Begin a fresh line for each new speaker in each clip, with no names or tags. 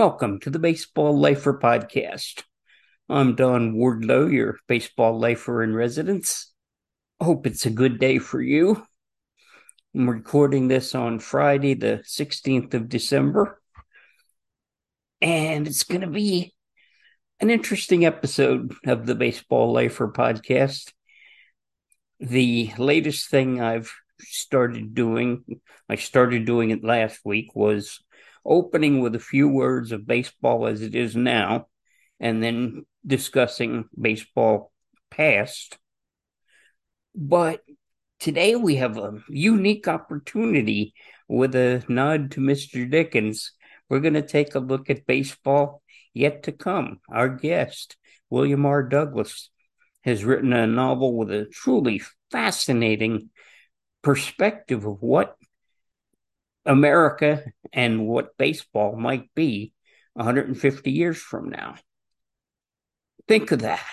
Welcome to the Baseball Lifer Podcast. I'm Don Wardlow, your baseball lifer in residence. Hope it's a good day for you. I'm recording this on Friday, the 16th of December. And it's going to be an interesting episode of the Baseball Lifer podcast. The latest thing I've started doing, I started doing it last week, was opening with a few words of baseball as it is now, and then discussing baseball past. But today we have a unique opportunity with a nod to Mr. Dickens. We're going to take a look at baseball yet to come. Our guest, William R. Douglas, has written a novel with a truly fascinating perspective of what America and what baseball might be 150 years from now. Think of that.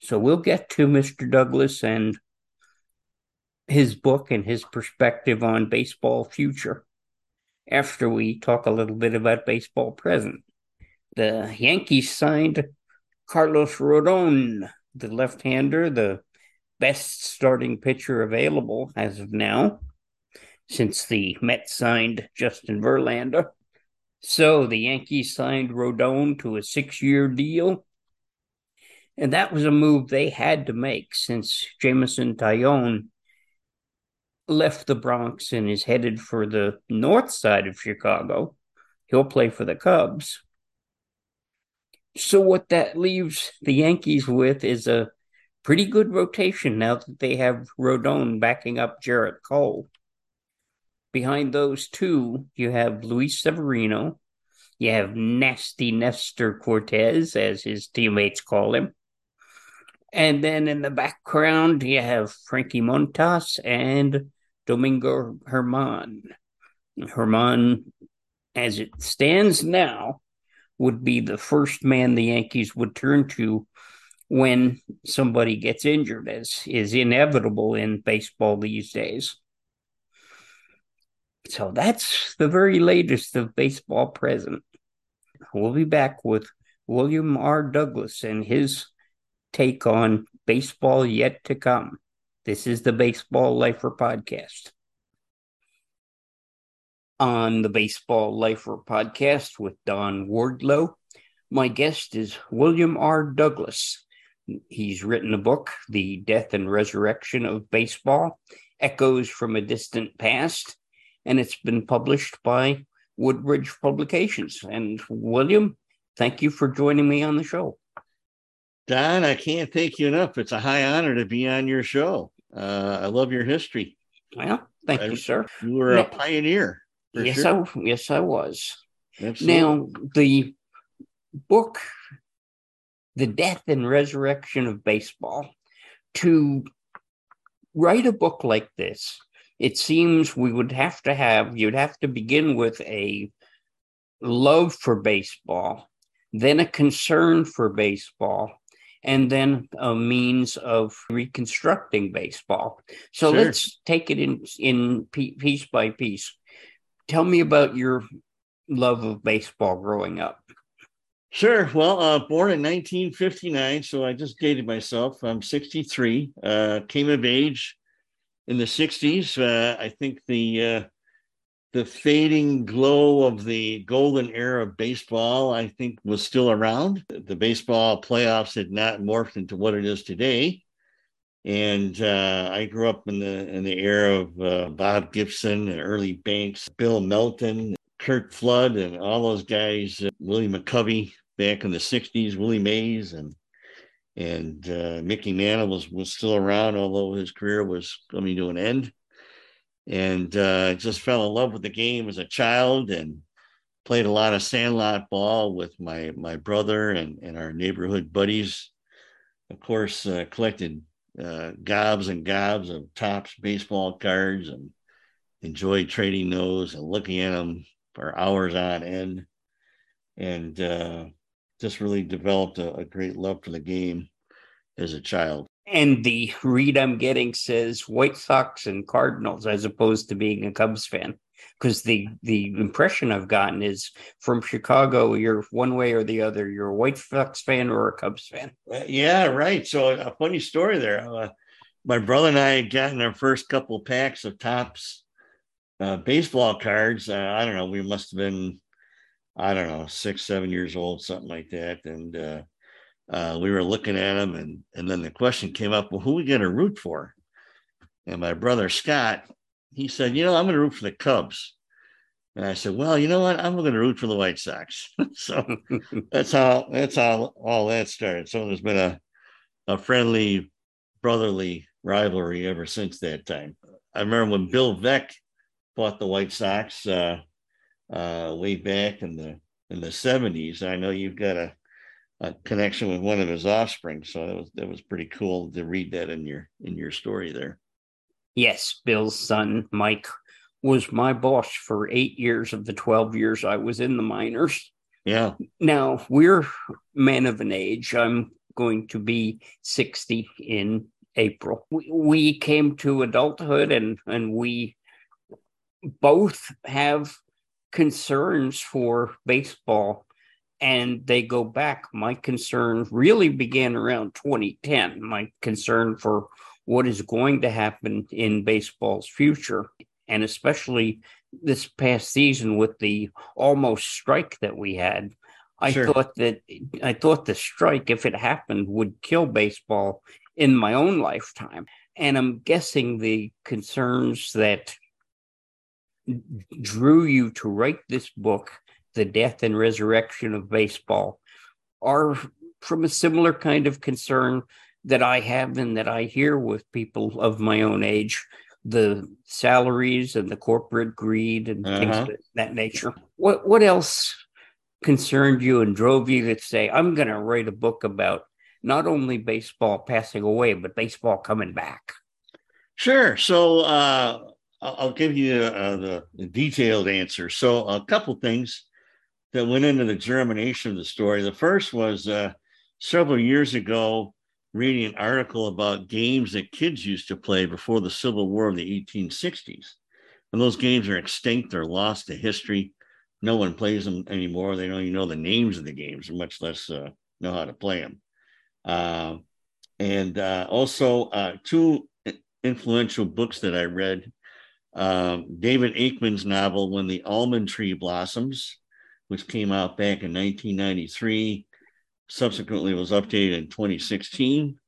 So we'll get to Mr. Douglas and his book and his perspective on baseball future after we talk a little bit about baseball present. The Yankees signed Carlos Rodon, the left hander, the best starting pitcher available as of now since the Mets signed Justin Verlander. So the Yankees signed Rodon to a six year deal. And that was a move they had to make since Jameson Taillon left the Bronx and is headed for the north side of Chicago. He'll play for the Cubs. So, what that leaves the Yankees with is a pretty good rotation now that they have Rodon backing up Gerrit Cole. Behind those two, you have Luis Severino. You have Nasty Nestor Cortes, as his teammates call him. And then in the background, you have Frankie Montas and Domingo Germán. Germán, as it stands now, would be the first man the Yankees would turn to when somebody gets injured, as is inevitable in baseball these days. So that's the very latest of baseball present. We'll be back with William R. Douglas and his take on baseball yet to come. This is the Baseball Lifer Podcast. On the Baseball Lifer Podcast with Don Wardlow, my guest is William R. Douglas. He's written a book, The Death and Resurrection of Baseball Echoes from a Distant Past and it's been published by Woodbridge Publications. And William, thank you for joining me on the show.
Don, I can't thank you enough. It's a high honor to be on your show. Uh, I love your history.
Well, thank I, you, sir.
You were now, a pioneer.
Yes, sure. I, yes, I was. Absolutely. Now, the book, The Death and Resurrection of Baseball, to write a book like this it seems we would have to have, you'd have to begin with a love for baseball, then a concern for baseball, and then a means of reconstructing baseball. So sure. let's take it in in piece by piece. Tell me about your love of baseball growing up.
Sure. Well, uh, born in 1959, so I just dated myself. I'm 63. Uh, came of age in the 60s. Uh, I think the uh, the fading glow of the golden era of baseball, I think, was still around. The baseball playoffs had not morphed into what it is today. And uh, I grew up in the in the era of uh, Bob Gibson and Ernie Banks, Bill Melton, Curt Flood, and all those guys. Uh, Willie McCovey back in the '60s, Willie Mays, and and uh, Mickey Mantle was was still around, although his career was coming to an end. And uh, just fell in love with the game as a child, and played a lot of sandlot ball with my my brother and and our neighborhood buddies. Of course, uh, collected uh, gobs and gobs of Topps baseball cards, and enjoyed trading those and looking at them for hours on end. And uh, just really developed a, a great love for the game as a child.
And the read I'm getting says White Sox and Cardinals as opposed to being a Cubs fan. because the the impression I've gotten is from Chicago, you're one way or the other. You're a White Sox fan or a Cubs fan.
Uh, yeah, right. So a funny story there. Uh, my brother and I had gotten our first couple packs of Topps uh, baseball cards. Uh, I don't know. We must have been, I don't know, six, seven years old, something like that. And uh, uh, we were looking at him, and and then the question came up: Well, who are we going to root for? And my brother Scott, he said, "You know, I'm going to root for the Cubs." And I said, "Well, you know what? I'm going to root for the White Sox." so that's how that's how all that started. So there's been a a friendly, brotherly rivalry ever since that time. I remember when Bill Veeck bought the White Sox uh, uh, way back in the in the 70s. I know you've got a, a connection with one of his offspring, so that was that was pretty cool to read that in your in your story there.
Yes, Bill's son Mike was my boss for eight years of the 12 years I was in the minors.
Yeah.
Now we're men of an age. I'm going to be 60 in April. We, we came to adulthood and and we both have concerns for baseball and they go back. My concern really began around 2010. My concern for what is going to happen in baseball's future, and especially this past season with the almost strike that we had. I sure. thought that I thought the strike, if it happened, would kill baseball in my own lifetime. And I'm guessing the concerns that drew you to write this book, The Death and Resurrection of Baseball, are from a similar kind of concern that I have and that I hear with people of my own age the salaries and the corporate greed and uh-huh. things of that nature. What what else concerned you and drove you to say, I'm going to write a book about not only baseball passing away, but baseball coming back?
Sure. So uh, I'll give you uh, the, detailed answer. So, a couple things that went into the germination of the story. The first was uh, several years ago, reading an article about games that kids used to play before the Civil War in the 1860s. And those games are extinct, they're lost to history. No one plays them anymore. They don't even know the names of the games, much less uh, know how to play them. Uh, and also, uh, two influential books that I read um, David Aikman's novel, When the Almond Tree Blossoms, which came out back in 1993, subsequently was updated in 2016.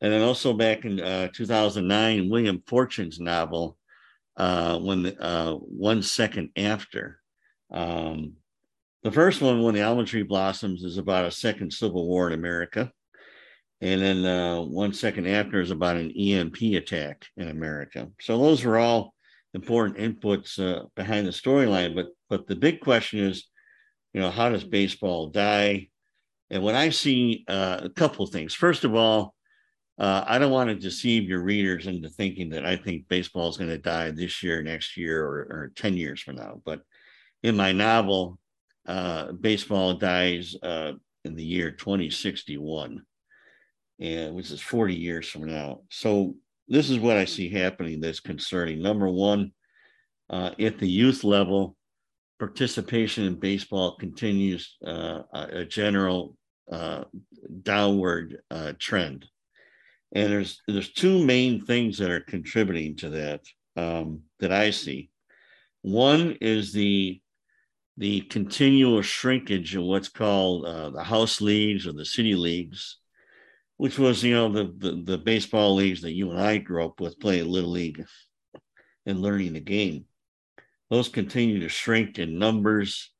And then also back in uh, 2009, William Forstchen's novel, uh, when the, uh, One Second After. Um, the first one, When the Almond Tree Blossoms, is about a second civil war in America. And then uh, One Second After is about an EMP attack in America. So those were all important inputs uh, behind the storyline. But but the big question is, you know, how does baseball die? And when I see uh, a couple of things, first of all, uh, I don't want to deceive your readers into thinking that I think baseball is going to die this year, next year, or, or 10 years from now. But in my novel, uh, baseball dies uh, in the year 2061, and which is 40 years from now. So this is what I see happening that's concerning. Number one, uh, at the youth level, participation in baseball continues uh, a general uh, downward uh, trend, and there's there's two main things that are contributing to that um, that I see. One is the the continual shrinkage of what's called uh, the house leagues or the city leagues which was you know the, the, the baseball leagues that you and I grew up with playing little league and learning the game. Those continue to shrink in numbers.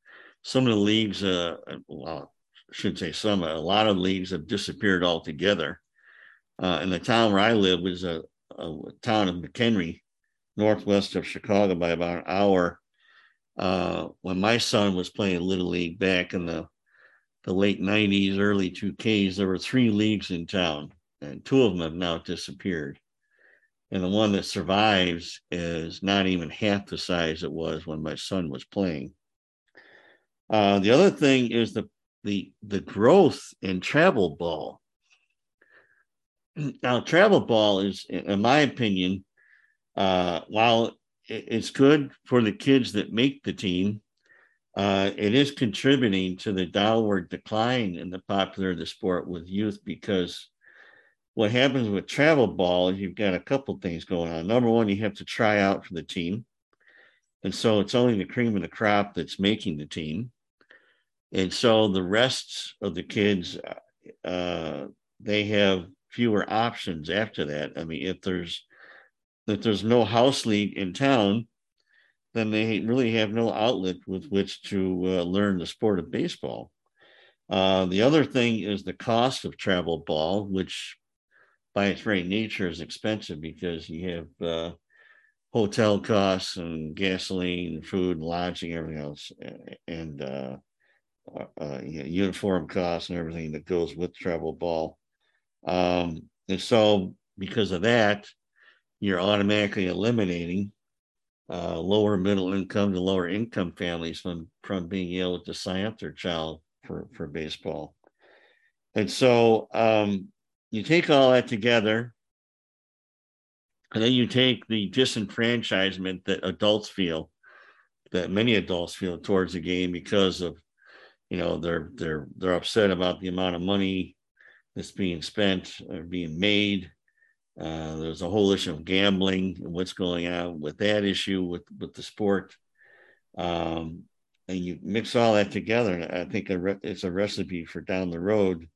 Some of the leagues, uh, well, I should say some, a lot of leagues have disappeared altogether. Uh, and the town where I live is a, a town of McHenry, northwest of Chicago by about an hour. Uh, when my son was playing little league back in the the late 90s, early 2Ks, there were three leagues in town, and two of them have now disappeared. And the one that survives is not even half the size it was when my son was playing. Uh, the other thing is the the the growth in travel ball. Now, travel ball is, in my opinion, uh, while it's good for the kids that make the team. Uh, it is contributing to the downward decline in the popularity of the sport with youth because what happens with travel ball is you've got a couple things going on. Number one, you have to try out for the team. And so it's only the cream of the crop that's making the team. And so the rest of the kids, uh, they have fewer options after that. I mean, if there's if there's no house league in town, then they really have no outlet with which to uh, learn the sport of baseball. Uh, the other thing is the cost of travel ball, which by its very nature is expensive because you have uh, hotel costs and gasoline, food, and lodging, everything else, and uh, uh, uh uniform costs and everything that goes with travel ball. Um, and so, because of that, you're automatically eliminating uh, lower middle income to lower income families from from being able to sign up their child for for baseball. And so um, you take all that together, and then you take the disenfranchisement that adults feel, that many adults feel towards the game because of, you know, they're they're they're upset about the amount of money that's being spent or being made uh, there's a whole issue of gambling and what's going on with that issue with, with the sport. Um, and you mix all that together, and I think a re- it's a recipe for down the road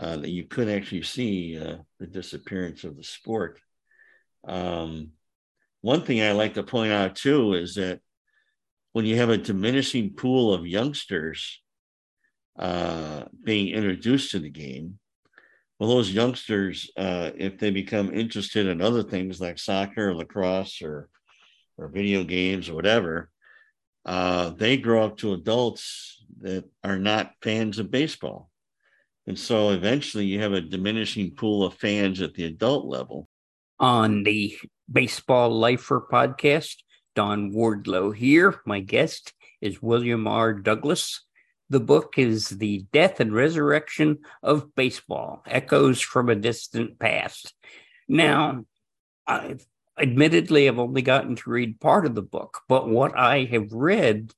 uh, that you could actually see uh, the disappearance of the sport. Um, one thing I like to point out too is that when you have a diminishing pool of youngsters uh, being introduced to the game, well, those youngsters, uh, if they become interested in other things like soccer or lacrosse or or video games or whatever, uh, they grow up to adults that are not fans of baseball. And so eventually you have a diminishing pool of fans at the adult level.
On the Baseball Lifer podcast, Don Wardlow here. My guest is William R. Douglas. The book is The Death and Resurrection of Baseball Echoes from a Distant Past. Now, I've admittedly have only gotten to read part of the book, but what I have read,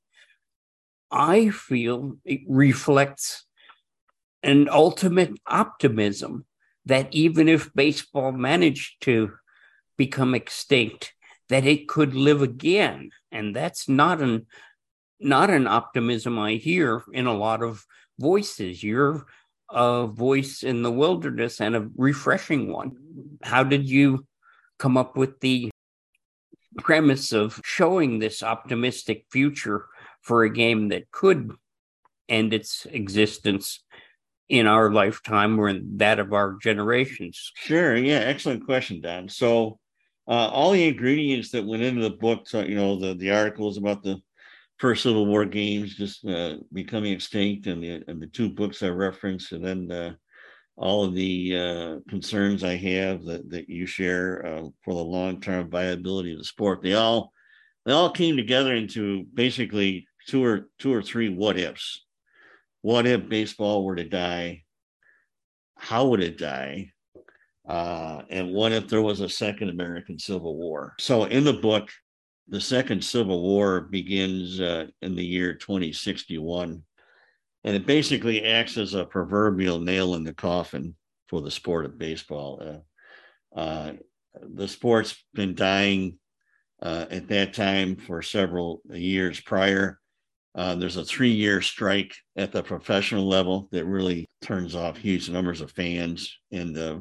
I feel it reflects an ultimate optimism that even if baseball managed to become extinct, that it could live again. And that's not an not an optimism I hear in a lot of voices. You're a voice in the wilderness and a refreshing one. How did you come up with the premise of showing this optimistic future for a game that could end its existence in our lifetime or in that of our generations?
Sure. Yeah. Excellent question, Don. So, uh, all the ingredients that went into the book, so, you know, the, the articles about the first Civil War games just uh, becoming extinct, and the and the two books I referenced, and then uh, all of the uh, concerns I have that that you share uh, for the long term viability of the sport. They all they all came together into basically two or two or three what ifs. What if baseball were to die? How would it die? Uh, and what if there was a second American Civil War? So in the book, the Second Civil War begins uh, in the year 2061, and it basically acts as a proverbial nail in the coffin for the sport of baseball. Uh, uh, the sport's been dying uh, at that time for several years prior. Uh, there's a three year strike at the professional level that really turns off huge numbers of fans. And uh,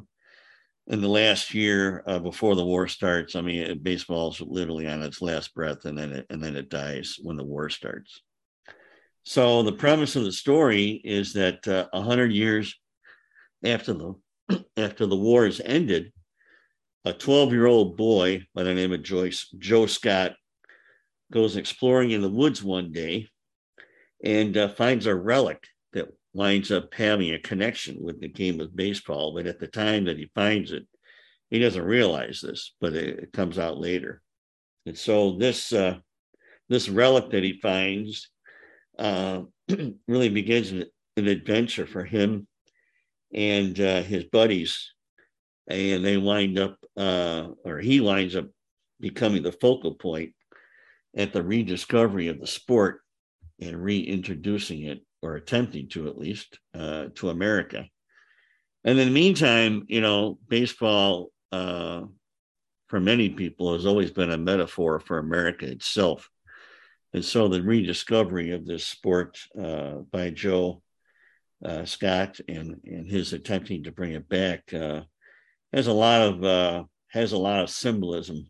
in the last year uh, before the war starts, I mean, baseball's literally on its last breath, and then it, and then it dies when the war starts. So the premise of the story is that uh, hundred years after the after the war is ended, a 12 year old boy by the name of Joyce Joe Scott goes exploring in the woods one day and uh, finds a relic that winds up having a connection with the game of baseball. But at the time that he finds it, he doesn't realize this, but it, it comes out later. And so this uh, this relic that he finds uh, really begins an, an, adventure for him and uh, his buddies, and they wind up, uh, or he winds up becoming the focal point at the rediscovery of the sport and reintroducing it or attempting to at least uh, to America. And in the meantime, you know, baseball uh, for many people has always been a metaphor for America itself. And so the rediscovery of this sport uh, by Joe uh, Scott and, and his attempting to bring it back uh, has a lot of uh, has a lot of symbolism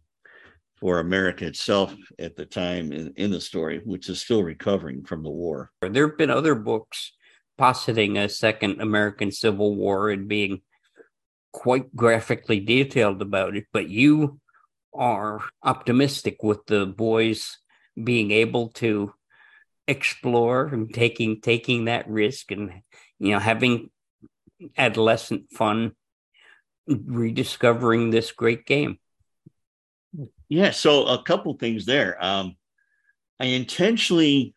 for America itself at the time in, in the story, which is still recovering from the war.
There have been other books positing a second American Civil War and being quite graphically detailed about it, but you are optimistic with the boys being able to explore and taking taking that risk and you know having adolescent fun rediscovering this great game
yeah so a couple things there um i intentionally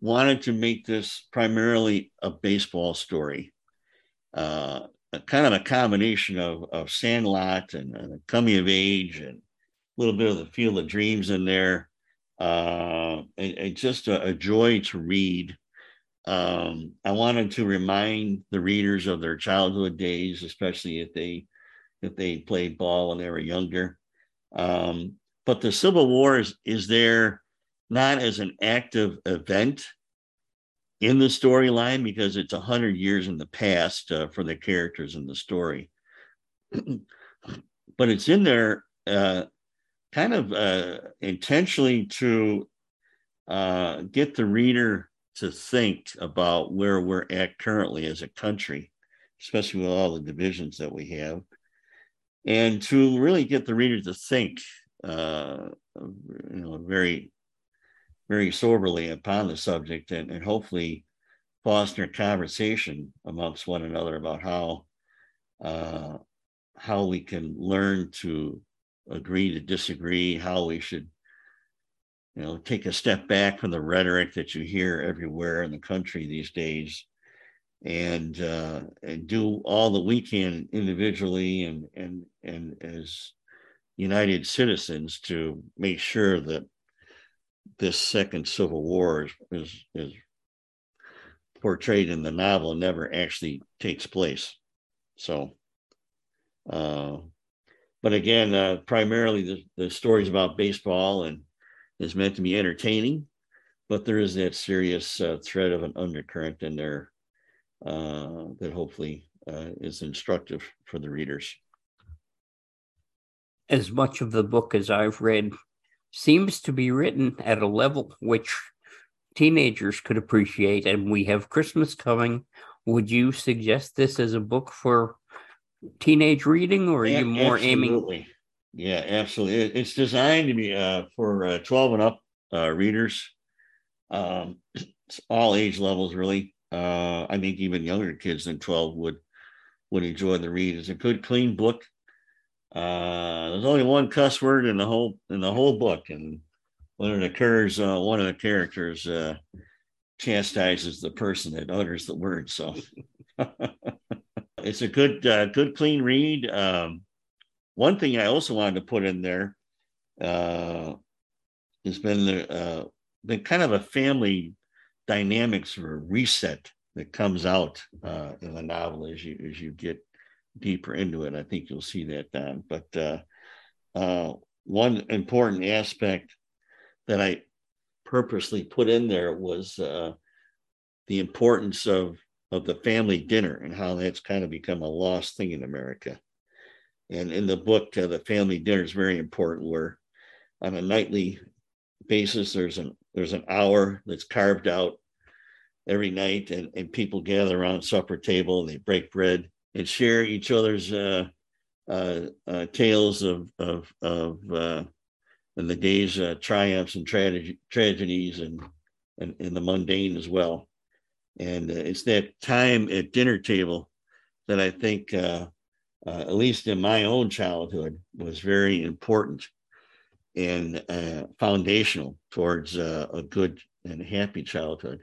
wanted to make this primarily a baseball story uh a kind of a combination of of sandlot and, and coming of age and a little bit of the field of dreams in there uh, and, and just a, a, joy to read. Um, I wanted to remind the readers of their childhood days, especially if they if they played ball when they were younger. Um, but the Civil War is, is there not as an active event in the storyline because it's a hundred years in the past uh, for the characters in the story, but it's in there uh, kind of uh, intentionally to uh, get the reader to think about where we're at currently as a country, especially with all the divisions that we have, and to really get the reader to think, uh, you know, very, very soberly upon the subject, and, and hopefully foster conversation amongst one another about how uh, how we can learn to agree to disagree, how we should, you know, take a step back from the rhetoric that you hear everywhere in the country these days, and uh, and do all that we can individually and and and as united citizens to make sure that this second civil war is is, is portrayed in the novel never actually takes place. So uh, but again, uh, primarily the, the stories about baseball and is meant to be entertaining, but there is that serious uh, thread of an undercurrent in there uh, that hopefully uh, is instructive for the readers.
As much of the book as I've read seems to be written at a level which teenagers could appreciate, and we have Christmas coming. Would you suggest this as a book for teenage reading, or are you more absolutely. aiming?
Yeah, absolutely. It's designed to be uh, for uh, 12 and up uh, readers, um, all age levels, really. Uh, I think even younger kids than 12 would would enjoy the read. It's a good, clean book. Uh, there's only one cuss word in the whole in the whole book, and when it occurs, uh, one of the characters uh, chastises the person that utters the word. So. it's a good, uh, good, clean read. Um, one thing I also wanted to put in there uh, has been the uh, been kind of a family dynamics or reset that comes out uh, in the novel as you as you get deeper into it. I think you'll see that. But uh, uh, one important aspect that I purposely put in there was uh, the importance of of the family dinner and how that's kind of become a lost thing in America. And in the book, uh, the family dinner is very important. Where on a nightly basis, there's an there's an hour that's carved out every night, and, and people gather around supper table they break bread and share each other's uh, uh, uh tales of of of uh, the day's uh, triumphs and tragedy, tragedies and, and and the mundane as well. And uh, it's that time at dinner table that I think, at least in my own childhood, was very important and uh, foundational towards uh, a good and happy childhood.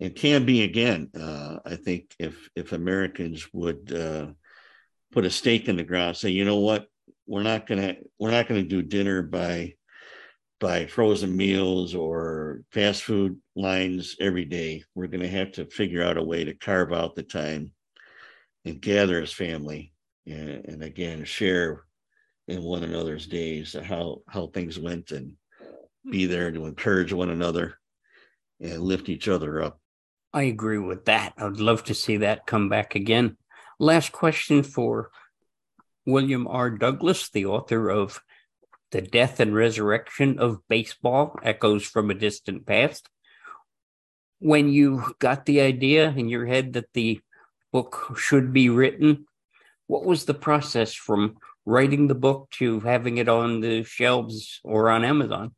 And can be again, uh, I think, if if Americans would put a stake in the ground, say, you know what, we're not gonna we're not gonna do dinner by by frozen meals or fast food lines every day. We're to have to figure out a way to carve out the time and gather as family and, and again share in one another's days how how things went and be hmm. there to encourage one another and lift each other up.
I agree with that. I'd love to see that come back again. Last question for William R. Douglas, the author of The Death and Resurrection of Baseball Echoes from a Distant Past. When you got the idea in your head that the book should be written, what was the process from writing the book to having it on the shelves or on Amazon?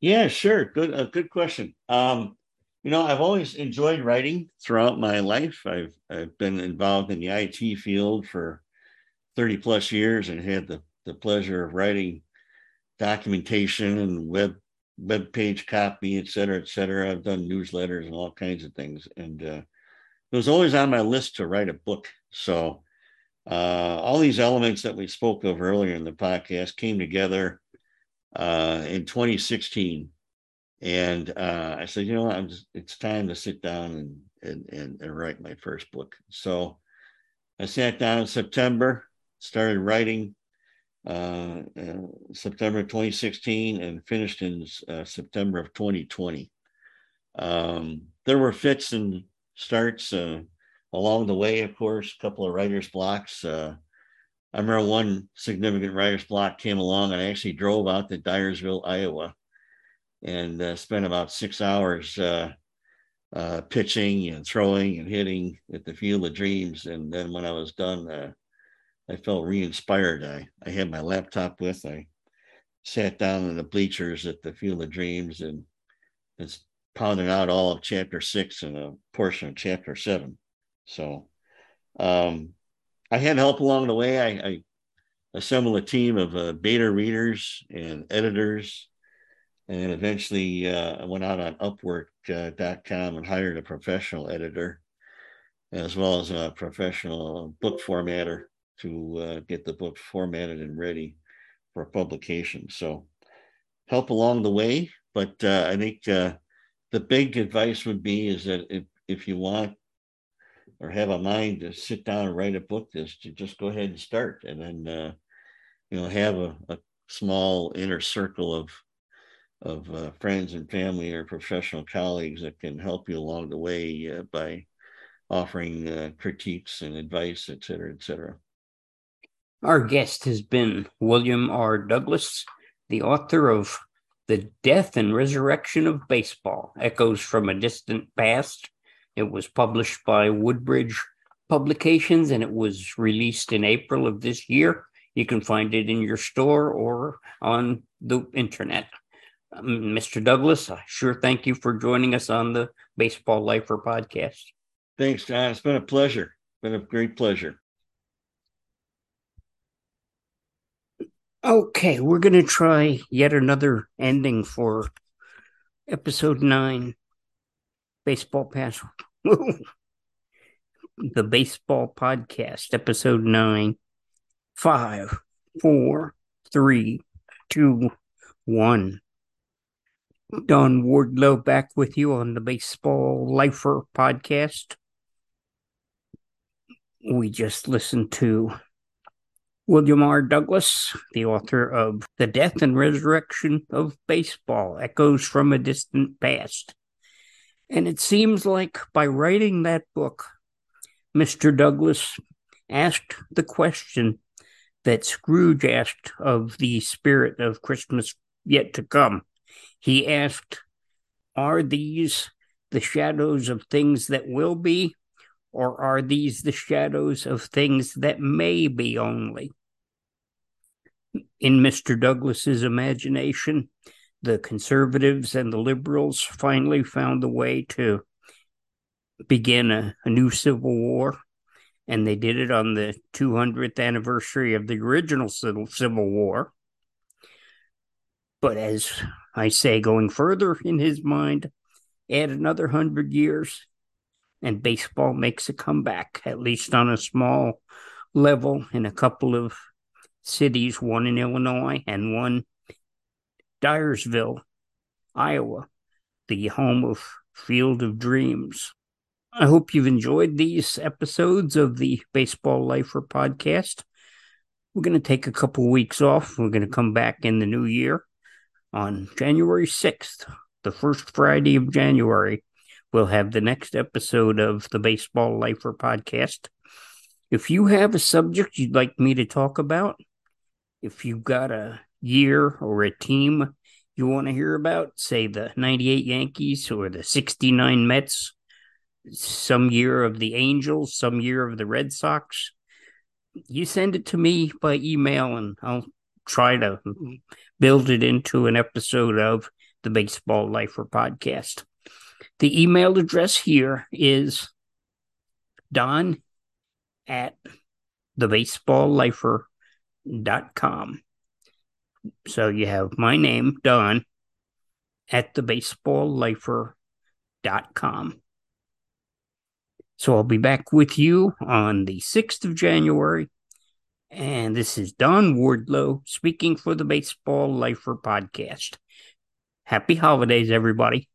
Yeah, sure. Good, uh, good question. Um, you know, I've always enjoyed writing throughout my life. I've I've been involved in the IT field for 30 plus years and had the, the pleasure of writing documentation and web web page copy, et cetera, et cetera. I've done newsletters and all kinds of things. And uh, it was always on my list to write a book. So uh, all these elements that we spoke of earlier in the podcast came together uh, in 2016. And uh, I said, you know, I'm just, it's time to sit down and, and, and, and write my first book. So I sat down in September started writing uh, uh, September 2016 and finished in uh, September of 2020. Um, there were fits and starts uh, along the way, of course, a couple of writer's blocks. Uh, I remember one significant writer's block came along and I actually drove out to Dyersville, Iowa and uh, spent about six hours pitching and throwing and hitting at the Field of Dreams. And then when I was done, I felt re-inspired. I, I had my laptop with. I sat down in the bleachers at the Field of Dreams and it's pounding out all of chapter six and a portion of chapter seven. So um, I had help along the way. I, I assembled a team of uh, beta readers and editors, and eventually uh, I went out on Upwork.com uh, and hired a professional editor, as well as a professional book formatter to uh, get the book formatted and ready for publication. So help along the way, but uh, I think uh, the big advice would be is that if if you want or have a mind to sit down and write a book, is to just go ahead and start, and then uh, you know have a, a, small inner circle of of uh, friends and family or professional colleagues that can help you along the way uh, by offering uh, critiques and advice, et cetera, et cetera.
Our guest has been William R. Douglas, the author of The Death and Resurrection of Baseball Echoes from a Distant Past. It was published by Woodbridge Publications and it was released in April of this year. You can find it in your store or on the internet. Mr. Um, Douglas, I sure thank you for joining us on the Baseball Lifer podcast.
Thanks, John. It's been a pleasure. Been a great pleasure.
Okay, we're going to try yet another ending for episode nine Baseball Pass. the Baseball Podcast, episode nine. Five, four, three, two, one. Don Wardlow back with you on the Baseball Lifer podcast. We just listened to William R. Douglas, the author of The Death and Resurrection of Baseball Echoes from a Distant Past. And it seems like by writing that book, Mr. Douglas asked the question that Scrooge asked of the spirit of Christmas yet to come. He asked, Are these the shadows of things that will be, or are these the shadows of things that may be only? In Mr. Douglas's imagination, the conservatives and the liberals finally found a way to begin a, a new civil war, and they did it on the 200th anniversary of the original civil, civil war. But as I say, going further in his mind, add another hundred years, and baseball makes a comeback, at least on a small level in a couple of cities, one in Illinois and one Dyersville, Iowa, the home of Field of Dreams. I hope you've enjoyed these episodes of the Baseball Lifer podcast. We're going to take a couple weeks off. We're going to come back in the new year on January 6th, the first Friday of January. We'll have the next episode of the Baseball Lifer podcast. If you have a subject you'd like me to talk about, if you've got a year or a team you want to hear about, say the 98 Yankees or the 69 Mets, some year of the Angels, some year of the Red Sox, you send it to me by email and I'll try to build it into an episode of the Baseball Lifer podcast. The email address here is don at thebaseballlifer.com. So you have my name, Don, at thebaseballlifer.com. So I'll be back with you on the 6th of January. And this is Don Wardlow speaking for the Baseball Lifer podcast. Happy holidays, everybody.